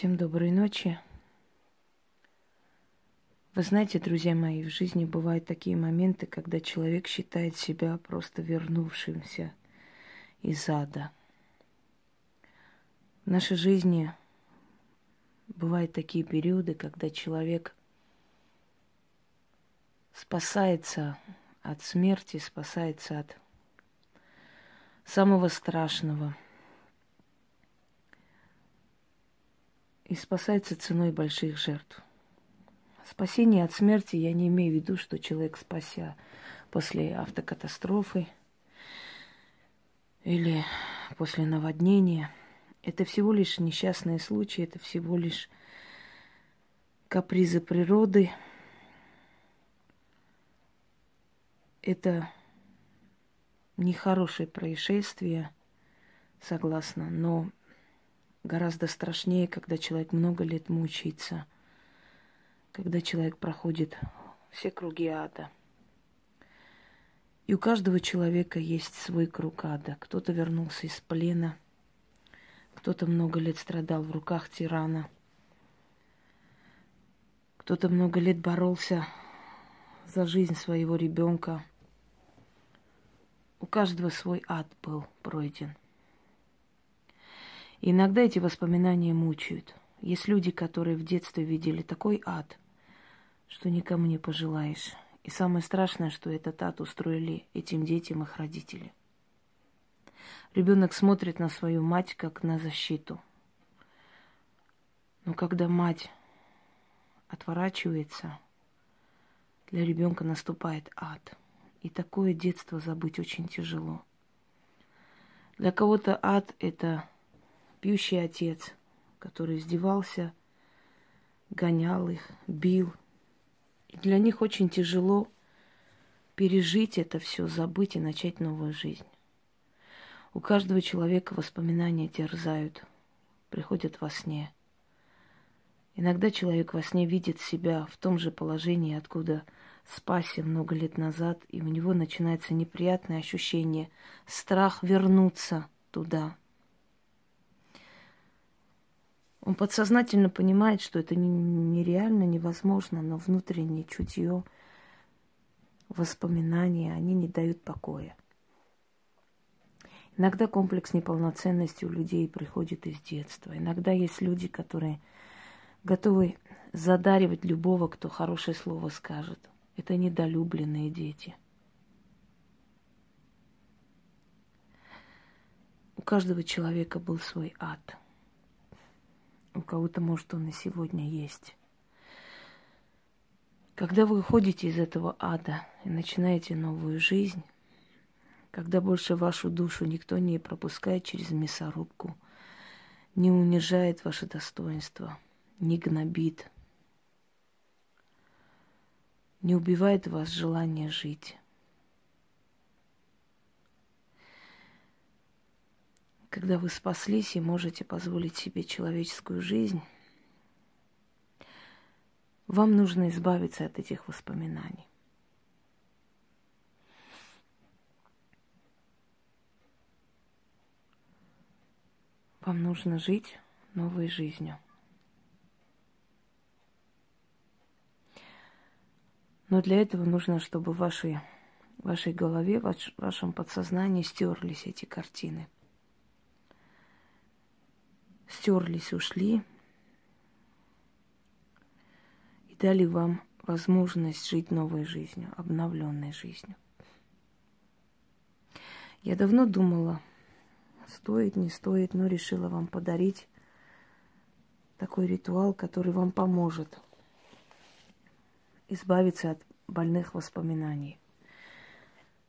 Всем доброй ночи. Вы знаете, друзья мои, в жизни бывают такие моменты, когда человек считает себя просто вернувшимся из ада. В нашей жизни бывают такие периоды, когда человек спасается от смерти, спасается от самого страшного – и спасается ценой больших жертв. Спасение от смерти я не имею в виду, что человек спася после автокатастрофы или после наводнения. Это всего лишь несчастные случаи, это всего лишь капризы природы. Это нехорошее происшествие, согласна, но Гораздо страшнее, когда человек много лет мучается, когда человек проходит все круги ада. И у каждого человека есть свой круг ада. Кто-то вернулся из плена, кто-то много лет страдал в руках тирана, кто-то много лет боролся за жизнь своего ребенка. У каждого свой ад был пройден. Иногда эти воспоминания мучают. Есть люди, которые в детстве видели такой ад, что никому не пожелаешь. И самое страшное, что этот ад устроили этим детям их родители. Ребенок смотрит на свою мать как на защиту. Но когда мать отворачивается, для ребенка наступает ад. И такое детство забыть очень тяжело. Для кого-то ад это пьющий отец, который издевался, гонял их, бил. И для них очень тяжело пережить это все, забыть и начать новую жизнь. У каждого человека воспоминания терзают, приходят во сне. Иногда человек во сне видит себя в том же положении, откуда спасся много лет назад, и у него начинается неприятное ощущение, страх вернуться туда, он подсознательно понимает, что это нереально, невозможно, но внутреннее чутье, воспоминания, они не дают покоя. Иногда комплекс неполноценности у людей приходит из детства. Иногда есть люди, которые готовы задаривать любого, кто хорошее слово скажет. Это недолюбленные дети. У каждого человека был свой ад – у кого-то, может, он и сегодня есть. Когда вы уходите из этого ада и начинаете новую жизнь, когда больше вашу душу никто не пропускает через мясорубку, не унижает ваше достоинство, не гнобит, не убивает вас желание жить, когда вы спаслись и можете позволить себе человеческую жизнь, вам нужно избавиться от этих воспоминаний. Вам нужно жить новой жизнью. Но для этого нужно, чтобы в вашей, в вашей голове, в вашем подсознании стерлись эти картины – стерлись, ушли и дали вам возможность жить новой жизнью, обновленной жизнью. Я давно думала, стоит, не стоит, но решила вам подарить такой ритуал, который вам поможет избавиться от больных воспоминаний.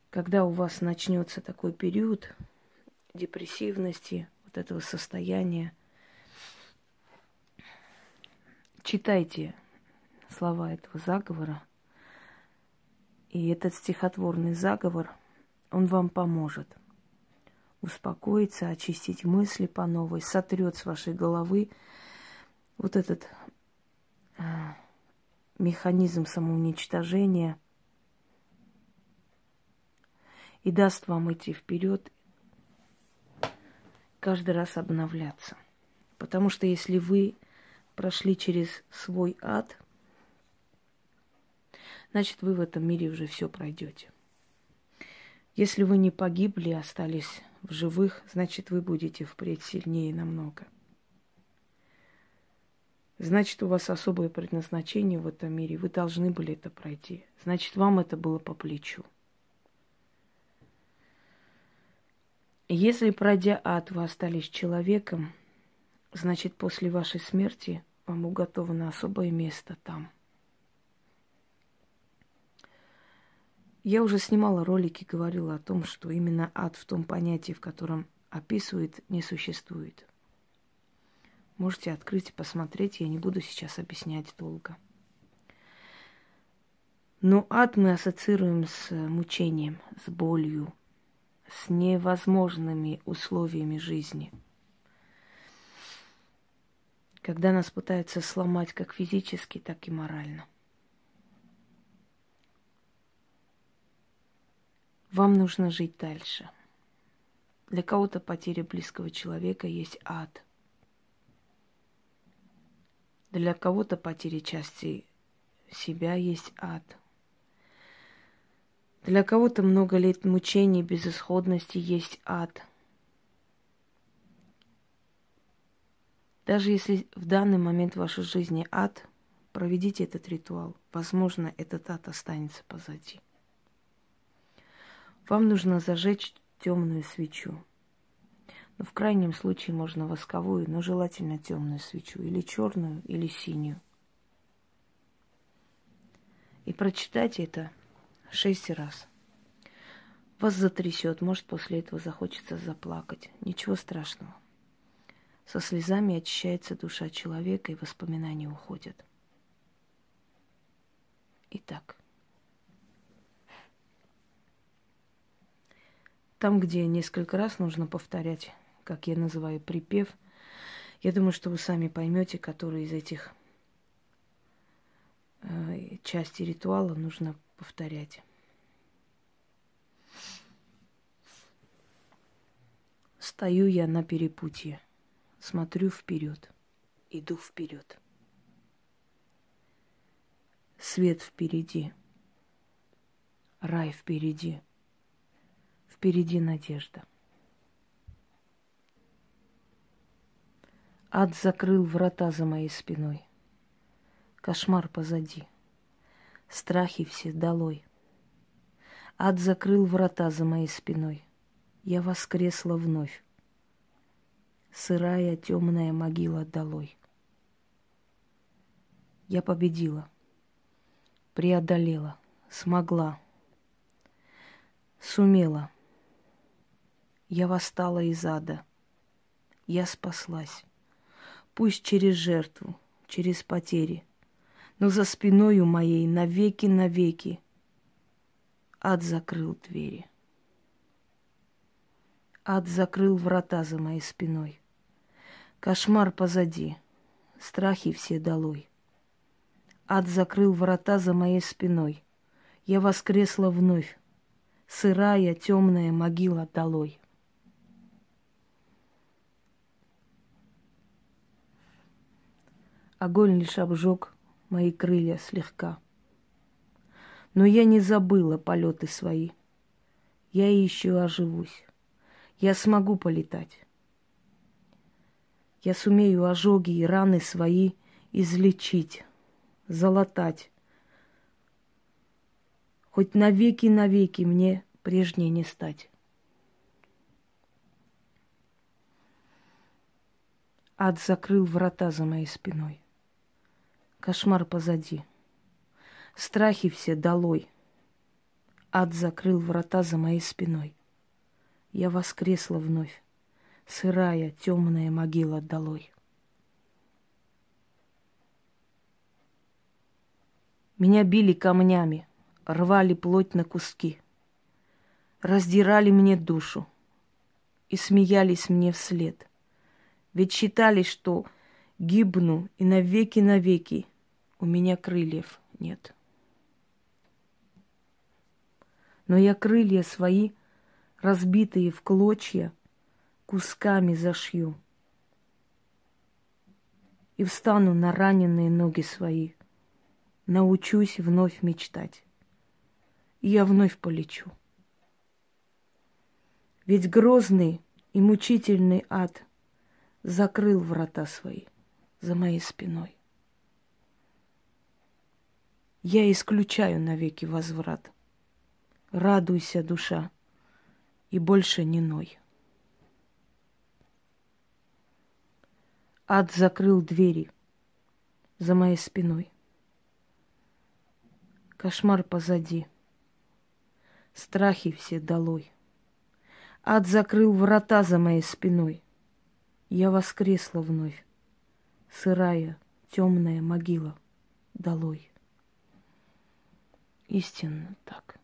Когда у вас начнется такой период депрессивности, вот этого состояния, Читайте слова этого заговора. И этот стихотворный заговор, он вам поможет успокоиться, очистить мысли по новой, сотрет с вашей головы вот этот э, механизм самоуничтожения и даст вам идти вперед, каждый раз обновляться. Потому что если вы прошли через свой ад, значит, вы в этом мире уже все пройдете. Если вы не погибли, остались в живых, значит, вы будете впредь сильнее намного. Значит, у вас особое предназначение в этом мире. Вы должны были это пройти. Значит, вам это было по плечу. Если, пройдя ад, вы остались человеком, значит, после вашей смерти вам уготовано особое место там. Я уже снимала ролики, говорила о том, что именно ад в том понятии, в котором описывает, не существует. Можете открыть и посмотреть, я не буду сейчас объяснять долго. Но ад мы ассоциируем с мучением, с болью, с невозможными условиями жизни. Когда нас пытаются сломать как физически, так и морально. Вам нужно жить дальше. Для кого-то потеря близкого человека есть ад – для кого-то потеря части себя есть ад. Для кого-то много лет мучений, безысходности есть ад. Даже если в данный момент в вашей жизни ад, проведите этот ритуал. Возможно, этот ад останется позади. Вам нужно зажечь темную свечу. Но в крайнем случае можно восковую, но желательно темную свечу, или черную, или синюю. И прочитайте это шесть раз. Вас затрясет, может, после этого захочется заплакать. Ничего страшного. Со слезами очищается душа человека, и воспоминания уходят. Итак, там, где несколько раз нужно повторять как я называю, припев. Я думаю, что вы сами поймете, который из этих э, частей ритуала нужно повторять. Стою я на перепутье, смотрю вперед, иду вперед. Свет впереди, рай впереди, впереди надежда. Ад закрыл врата за моей спиной. Кошмар позади. Страхи все долой. Ад закрыл врата за моей спиной. Я воскресла вновь. Сырая темная могила долой. Я победила, преодолела, смогла, сумела. Я восстала из ада. Я спаслась пусть через жертву, через потери, но за спиною моей навеки-навеки ад закрыл двери. Ад закрыл врата за моей спиной. Кошмар позади, страхи все долой. Ад закрыл врата за моей спиной. Я воскресла вновь, сырая темная могила долой. Огонь лишь обжег мои крылья слегка. Но я не забыла полеты свои. Я еще оживусь. Я смогу полетать. Я сумею ожоги и раны свои излечить, залатать. Хоть навеки-навеки мне прежней не стать. Ад закрыл врата за моей спиной. Кошмар позади. Страхи все долой. Ад закрыл врата за моей спиной. Я воскресла вновь. Сырая, темная могила долой. Меня били камнями, рвали плоть на куски, раздирали мне душу и смеялись мне вслед. Ведь считали, что гибну и навеки-навеки у меня крыльев нет. Но я крылья свои, разбитые в клочья, кусками зашью. и встану на раненые ноги свои. Научусь вновь мечтать. И я вновь полечу. Ведь грозный и мучительный ад закрыл врата свои за моей спиной. Я исключаю навеки возврат. Радуйся, душа, и больше не ной. Ад закрыл двери за моей спиной. Кошмар позади. Страхи все долой. Ад закрыл врата за моей спиной. Я воскресла вновь. Сырая, темная могила долой. Истинно так.